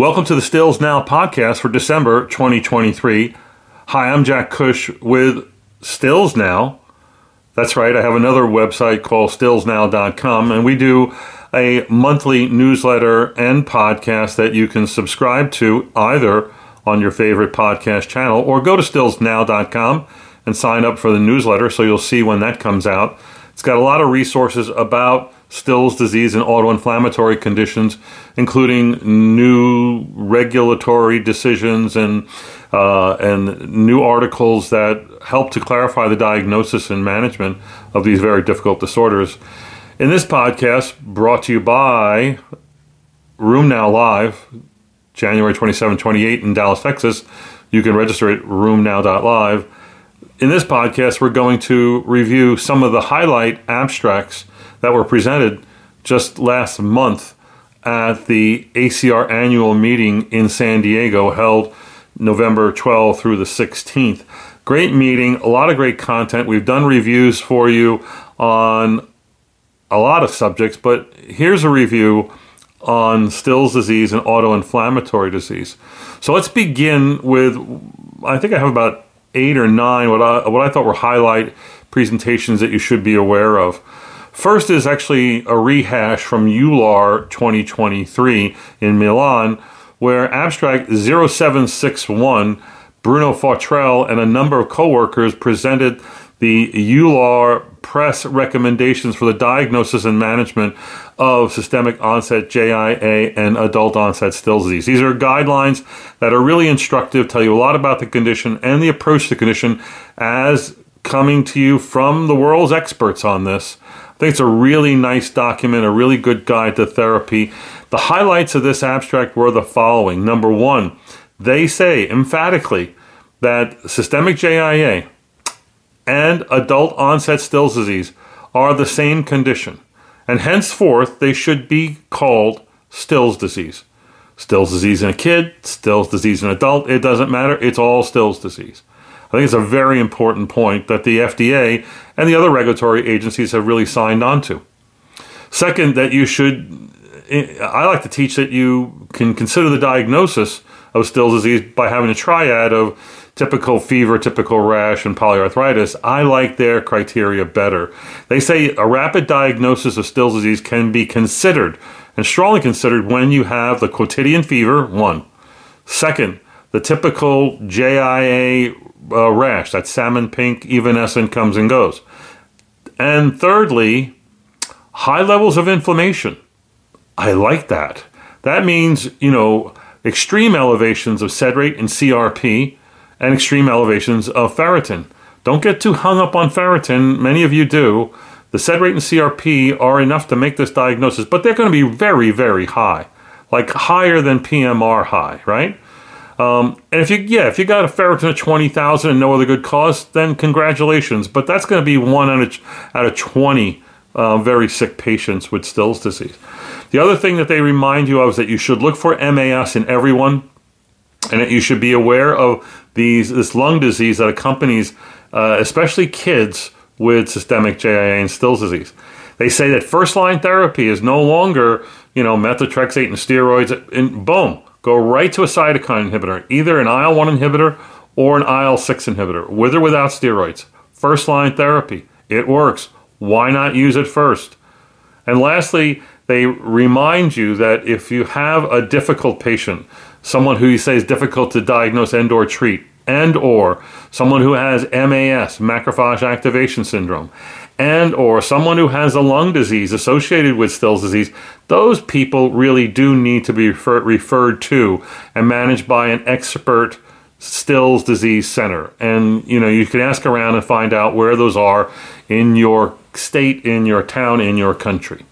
Welcome to the Stills Now podcast for December 2023. Hi, I'm Jack Cush with Stills Now. That's right, I have another website called stillsnow.com, and we do a monthly newsletter and podcast that you can subscribe to either on your favorite podcast channel or go to stillsnow.com and sign up for the newsletter so you'll see when that comes out. It's got a lot of resources about Still's disease and autoinflammatory conditions, including new regulatory decisions and uh, and new articles that help to clarify the diagnosis and management of these very difficult disorders. In this podcast, brought to you by RheumNow Live, January 27, 28 in Dallas, Texas. You can register at rheumnow.live. In this podcast, we're going to review some of the highlight abstracts that were presented just last month at the ACR annual meeting in San Diego, held November 12 through the 16th. Great meeting, a lot of great content. We've done reviews for you on a lot of subjects, but here's a review on Still's disease and autoinflammatory disease. So let's begin with I think I have about eight or nine what I, what I thought were highlight presentations that you should be aware of. First is actually a rehash from EULAR 2023 in Milan, where abstract 0761, Bruno Fautrel and a number of co workers presented the EULAR PReS recommendations for the diagnosis and management of systemic onset JIA and adult onset Still's disease. These are guidelines that are really instructive, tell you a lot about the condition and the approach to the condition as coming to you from the world's experts on this think it's a really nice document, a really good guide to therapy. The highlights of this abstract were the following. Number one, they say emphatically that systemic JIA and adult onset Still's disease are the same condition, and henceforth they should be called Still's disease. Still's disease in a kid, Still's disease in an adult, it doesn't matter, it's all Still's disease. I think it's a very important point that the FDA and the other regulatory agencies have really signed on to. Second, that you should, I like to teach that you can consider the diagnosis of Still's disease by having a triad of typical fever, typical rash, and polyarthritis. I like their criteria better. They say a rapid diagnosis of Still's disease can be considered and strongly considered when you have the quotidian fever, one. Second, the typical JIA uh, rash, that salmon pink, evanescent, comes and goes. And thirdly, high levels of inflammation. I like that. That means, you know, extreme elevations of sed rate and CRP and extreme elevations of ferritin. Don't get too hung up on ferritin. Many of you do. The sed rate and CRP are enough to make this diagnosis, but they're going to be very, very high, like higher than PMR high, right? Um, and if you, yeah, if you got a ferritin of twenty thousand and no other good cause, then congratulations. But that's going to be one out of out of twenty uh, very sick patients with Still's disease. The other thing that they remind you of is that you should look for MAS in everyone, and that you should be aware of these this lung disease that accompanies, uh, especially kids with systemic JIA and Still's disease. They say that first line therapy is no longer, you know, methotrexate and steroids, and boom, go right to a cytokine inhibitor, either an IL 1 inhibitor or an IL 6 inhibitor, with or without steroids. First line therapy. It works. Why not use it first? And lastly, they remind you that if you have a difficult patient, someone who you say is difficult to diagnose and or treat, and or someone who has MAS, macrophage activation syndrome, and or someone who has a lung disease associated with Still's disease, those people really do need to be refer- referred to and managed by an expert Still's disease center. And you know, you can ask around and find out where those are in your state, in your town, in your country.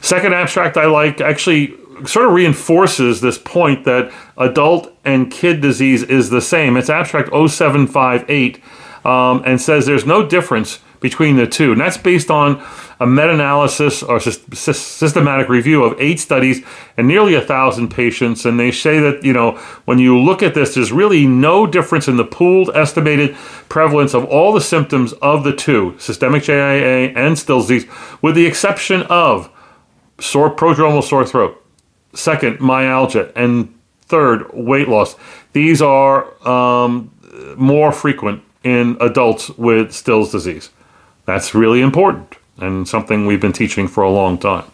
Second abstract I like actually sort of reinforces this point that adult and kid disease is the same. It's abstract 0758 um, and says there's no difference between the two. And that's based on a meta analysis or systematic review of eight studies and nearly a thousand patients. And they say that, you know, when you look at this, there's really no difference in the pooled estimated prevalence of all the symptoms of the two systemic JIA and Still's disease, with the exception of sore prodromal sore throat. Second, myalgia. And third, weight loss. These are um, more frequent in adults with Still's disease. That's really important and something we've been teaching for a long time.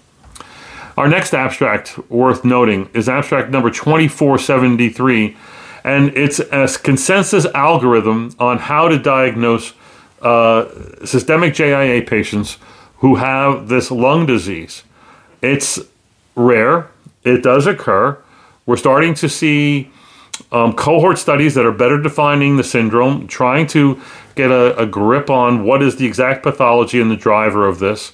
Our next abstract worth noting is abstract number 2473, and it's a consensus algorithm on how to diagnose uh, systemic JIA patients who have this lung disease. It's rare, it does occur. We're starting to see um, cohort studies that are better defining the syndrome, trying to get a, a grip on what is the exact pathology and the driver of this.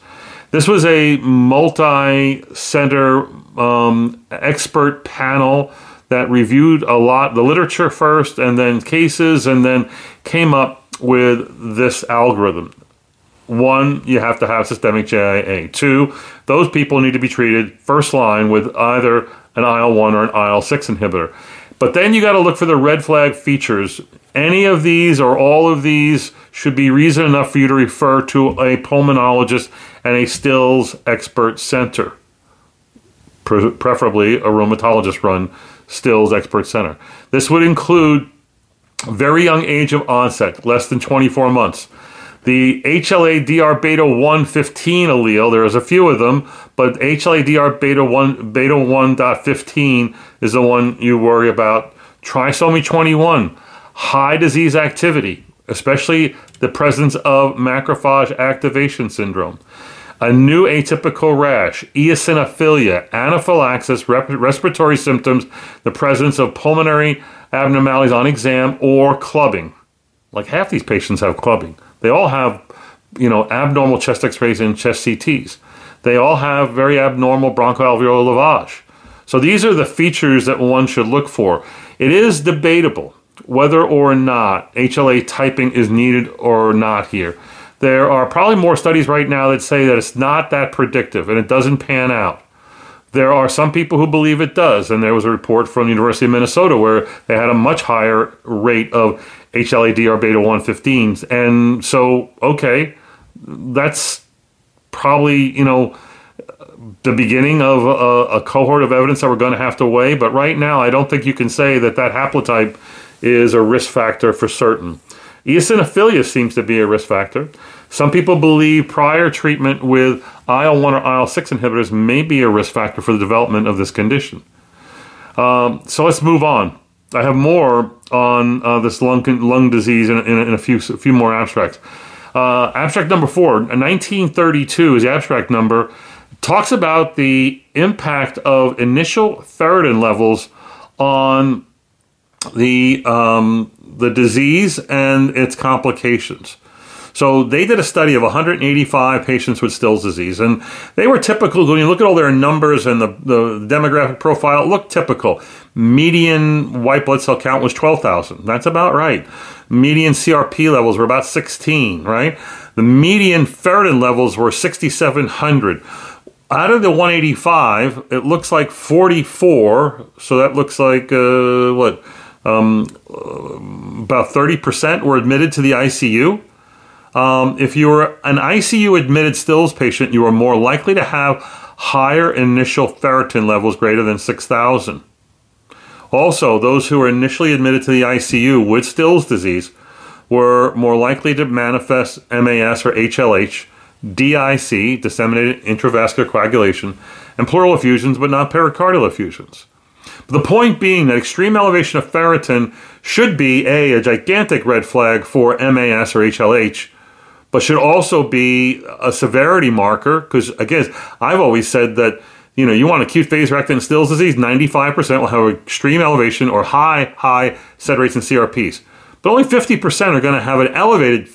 This was a multi center um, expert panel that reviewed a lot, the literature first, and then cases, and then came up with this algorithm. One, you have to have systemic JIA. Two, those people need to be treated first line with either an IL 1 or an IL 6 inhibitor. But then you got to look for the red flag features. Any of these or all of these should be reason enough for you to refer to a pulmonologist and a Stills expert center, preferably a rheumatologist run Stills expert center. This would include very young age of onset, less than 24 months. The HLA DR beta 115 allele, there's a few of them, but HLA DR beta 1 beta 1.15 is the one you worry about. Trisomy 21, high disease activity, especially the presence of macrophage activation syndrome. A new atypical rash, eosinophilia, anaphylaxis, rep- respiratory symptoms, the presence of pulmonary abnormalities on exam, or clubbing. Like half these patients have clubbing. They all have, you know, abnormal chest X-rays and chest CTs. They all have very abnormal bronchoalveolar lavage. So these are the features that one should look for. It is debatable whether or not HLA typing is needed or not here. There are probably more studies right now that say that it's not that predictive and it doesn't pan out. There are some people who believe it does, and there was a report from the University of Minnesota where they had a much higher rate of HLA-DR beta 115s. And so, okay, that's probably, you know, the beginning of a, a cohort of evidence that we're going to have to weigh. But right now, I don't think you can say that that haplotype is a risk factor for certain. Eosinophilia seems to be a risk factor. Some people believe prior treatment with IL 1 or IL 6 inhibitors may be a risk factor for the development of this condition. Um, so let's move on. I have more on uh, this lung, lung disease in, in, in, a, few, a few more abstracts. Uh, abstract number four, 1932 is the abstract number, talks about the impact of initial ferritin levels on the, um, the disease and its complications. So they did a study of 185 patients with Still's disease, and they were typical. When you look at all their numbers and the, the demographic profile, it looked typical. Median white blood cell count was 12,000. That's about right. Median CRP levels were about 16, right? The median ferritin levels were 6,700. Out of the 185, it looks like 44. So that looks like, uh, what, um, uh, about 30% were admitted to the ICU. Um, if you were an ICU admitted Stills patient, you are more likely to have higher initial ferritin levels greater than 6,000. Also, those who were initially admitted to the ICU with Stills disease were more likely to manifest MAS or HLH, DIC, disseminated intravascular coagulation, and pleural effusions, but not pericardial effusions. But the point being that extreme elevation of ferritin should be A, a gigantic red flag for MAS or HLH, but should also be a severity marker. Because again, I've always said that you know you want acute phase rectin Still's disease, 95% will have extreme elevation or high high SED rates and CRPs, but only 50% are going to have an elevated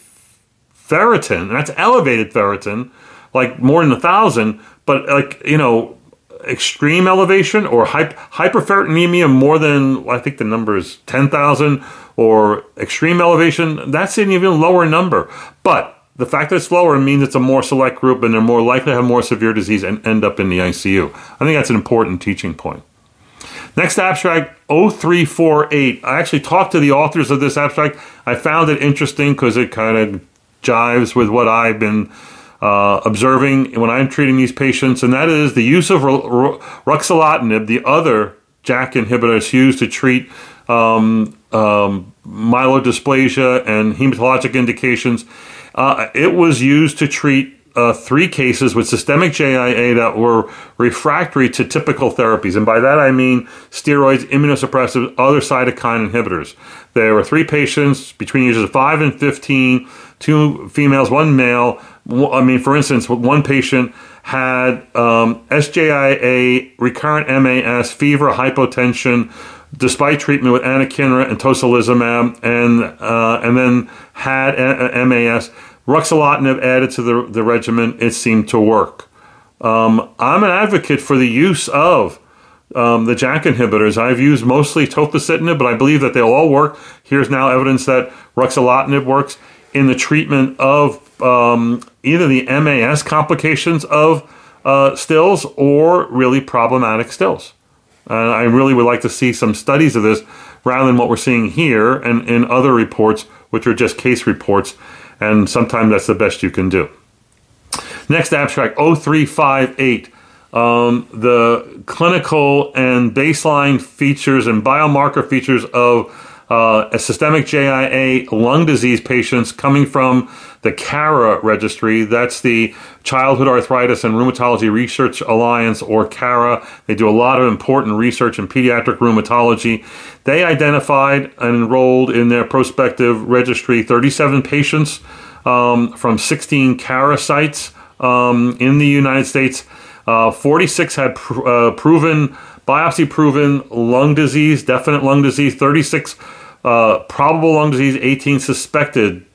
ferritin. And that's elevated ferritin, like more than a thousand. But like you know. Extreme elevation or hyperferritinemia more than I think the number is ten thousand, or extreme elevation that's an even lower number. But the fact that it's lower means it's a more select group and they're more likely to have more severe disease and end up in the ICU. I think that's an important teaching point. Next abstract, 0348. I actually talked to the authors of this abstract. I found it interesting because it kind of jives with what I've been uh, observing when I'm treating these patients, and that is the use of ruxolitinib, the other JAK inhibitor used to treat um, um, myelodysplasia and hematologic indications. Uh, it was used to treat uh, three cases with systemic JIA that were refractory to typical therapies. And by that I mean steroids, immunosuppressives, other cytokine inhibitors. There were three patients between ages of 5 and 15, two females, one male. I mean, for instance, one patient had um, SJIA, recurrent MAS, fever, hypotension, despite treatment with anakinra and tocilizumab, and uh, and then had a- a- MAS. Ruxolitinib added to the, the regimen, it seemed to work. Um, I'm an advocate for the use of um, the JAK inhibitors. I've used mostly tofacitinib, but I believe that they'll all work. Here's now evidence that ruxolitinib works in the treatment of um, either the MAS complications of uh, stills or really problematic stills. And I really would like to see some studies of this rather than what we're seeing here and in other reports, which are just case reports and sometimes that's the best you can do. Next abstract 0358. Um, the clinical and baseline features and biomarker features of uh, a systemic JIA lung disease patients coming from the CARRA registry. That's the Childhood Arthritis and Rheumatology Research Alliance, or CARRA. They do a lot of important research in pediatric rheumatology. They identified and enrolled in their prospective registry 37 patients um, from 16 CARRA sites um, in the United States. Uh, 46 had pr- uh, proven, biopsy proven lung disease, definite lung disease, 36 uh, probable lung disease, 18 suspected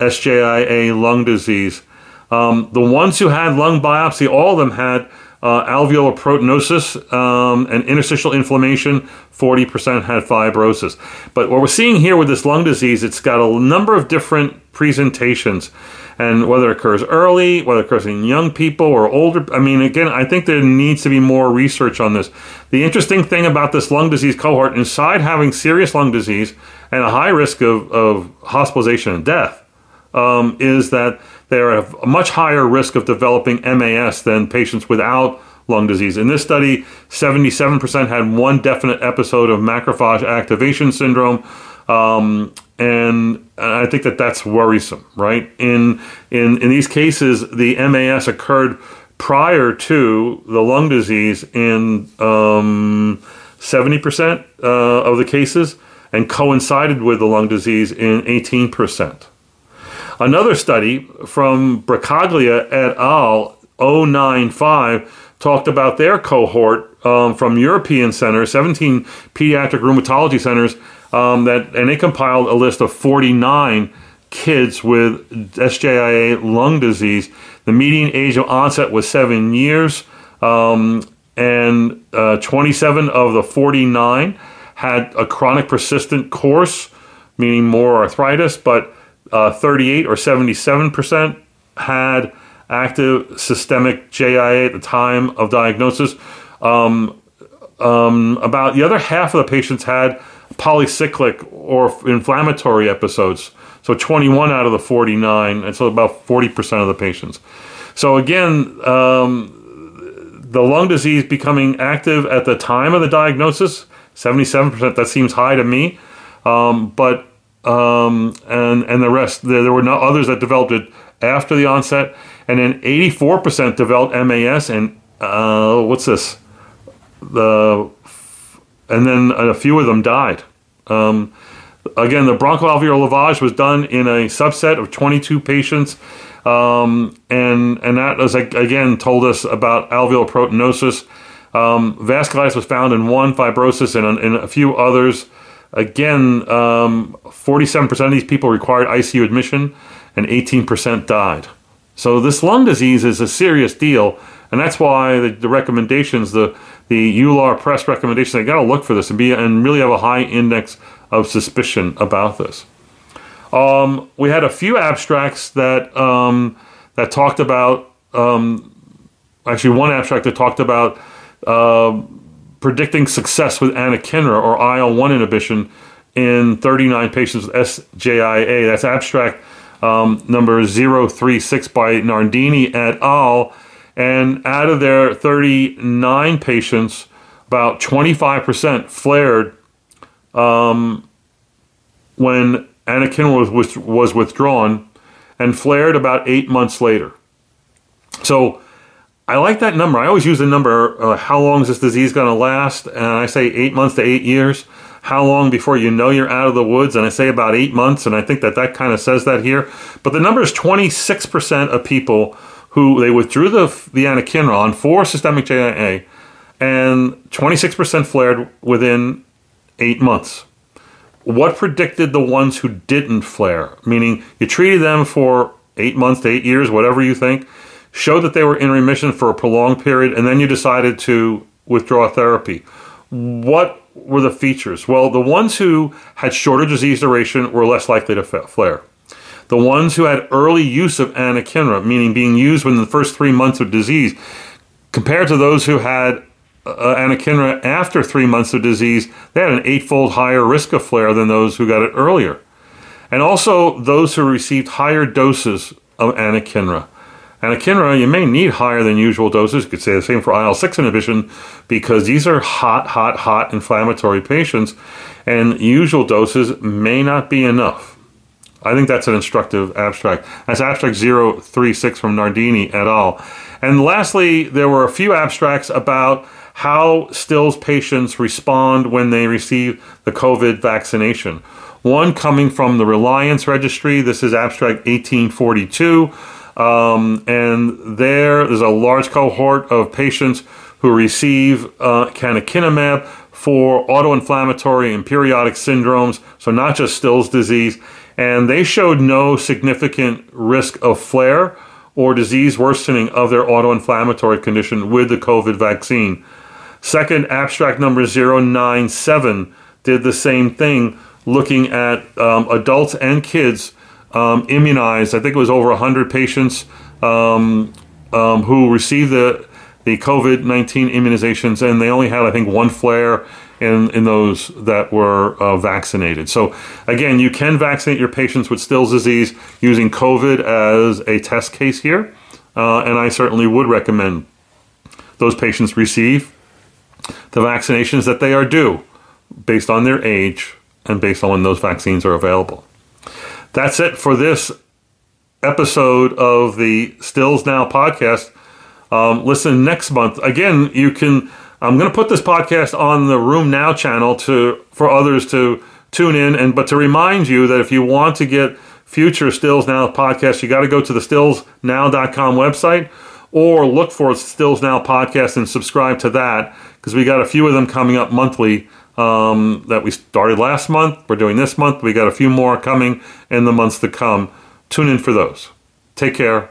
SJIA lung disease. Um, the ones who had lung biopsy, all of them had uh, alveolar proteinosis um, and interstitial inflammation. 40% had fibrosis. But what we're seeing here with this lung disease, it's got a number of different presentations. And whether it occurs early, whether it occurs in young people or older, I mean, again, I think there needs to be more research on this. The interesting thing about this lung disease cohort, inside having serious lung disease and a high risk of, of hospitalization and death, um, is that they're at a much higher risk of developing MAS than patients without lung disease. In this study, 77% had one definite episode of macrophage activation syndrome. Um, and I think that that's worrisome, right? In in in these cases, the MAS occurred prior to the lung disease in um, seventy percent uh, of the cases, and coincided with the lung disease in eighteen percent. Another study from Bracaglia et al. 095 talked about their cohort um, from European centers, 17 pediatric rheumatology centers, um, that and they compiled a list of 49 kids with SJIA lung disease. The median age of onset was seven years, um, and uh, 27 of the 49 had a chronic persistent course, meaning more arthritis, but uh, 38 or 77 percent had active systemic JIA at the time of diagnosis. Um, um, about the other half of the patients had polycyclic or inflammatory episodes. So 21 out of the 49, and so about 40% of the patients. So again, um, the lung disease becoming active at the time of the diagnosis, 77%, that seems high to me. Um, but um, and and the rest there, there were no others that developed it after the onset, and then 84% developed MAS, and uh, what's this? The and then a few of them died. Um, again, the bronchoalveolar lavage was done in a subset of 22 patients, um, and and that was again told us about alveolar proteinosis. Um, vasculitis was found in one, fibrosis and in a few others. Again, um, 47% of these people required ICU admission and 18% died. So this lung disease is a serious deal, and that's why the, the recommendations, the the EULAR PReS recommendations, they got to look for this and be and really have a high index of suspicion about this. Um, we had a few abstracts that um, that talked about um, actually one abstract that talked about uh, predicting success with anakinra or IL 1 inhibition in 39 patients with SJIA. That's abstract um, number 036 by Nardini et al. And out of their 39 patients, about 25% flared um, when anakinra was, was withdrawn and flared about eight months later. So I like that number. I always use the number uh, how long is this disease going to last? And I say eight months to eight years. How long before you know you're out of the woods? And I say about eight months. And I think that that kind of says that here. But the number is 26% of people who they withdrew the, the anakinra for systemic JIA and 26% flared within eight months. What predicted the ones who didn't flare? Meaning you treated them for eight months to eight years, whatever you think, showed that they were in remission for a prolonged period, and then you decided to withdraw therapy. What were the features? Well, the ones who had shorter disease duration were less likely to flare. The ones who had early use of anakinra, meaning being used within the first three months of disease, compared to those who had uh, anakinra after three months of disease, they had an eightfold higher risk of flare than those who got it earlier. And also those who received higher doses of anakinra. Anakinra, you may need higher than usual doses. You could say the same for IL 6 inhibition because these are hot, hot, hot inflammatory patients, and usual doses may not be enough. I think that's an instructive abstract. That's abstract 036 from Nardini et al. And lastly, there were a few abstracts about how Stills patients respond when they receive the COVID vaccination. One coming from the Reliance Registry. This is abstract 1842. Um, and there is a large cohort of patients who receive uh, canakinumab for autoinflammatory and periodic syndromes, so not just Still's disease. And they showed no significant risk of flare or disease worsening of their autoinflammatory condition with the COVID vaccine. Second, abstract number 097 did the same thing, looking at um, adults and kids um, immunized. I think it was over 100 patients um, um, who received the, the COVID 19 immunizations, and they only had, I think, one flare in, in those that were uh, vaccinated. So, again, you can vaccinate your patients with Still's disease using COVID as a test case here, uh, and I certainly would recommend those patients receive the vaccinations that they are due based on their age and based on when those vaccines are available. That's it for this episode of the Stills Now podcast. Um, listen next month. Again, you can. I'm going to put this podcast on the RheumNow channel to for others to tune in, and but to remind you that if you want to get future Stills Now podcasts, you got to go to the stillsnow.com website or look for Stills Now podcast and subscribe to that because we got a few of them coming up monthly um, that we started last month. We're doing this month. We got a few more coming in the months to come. Tune in for those. Take care.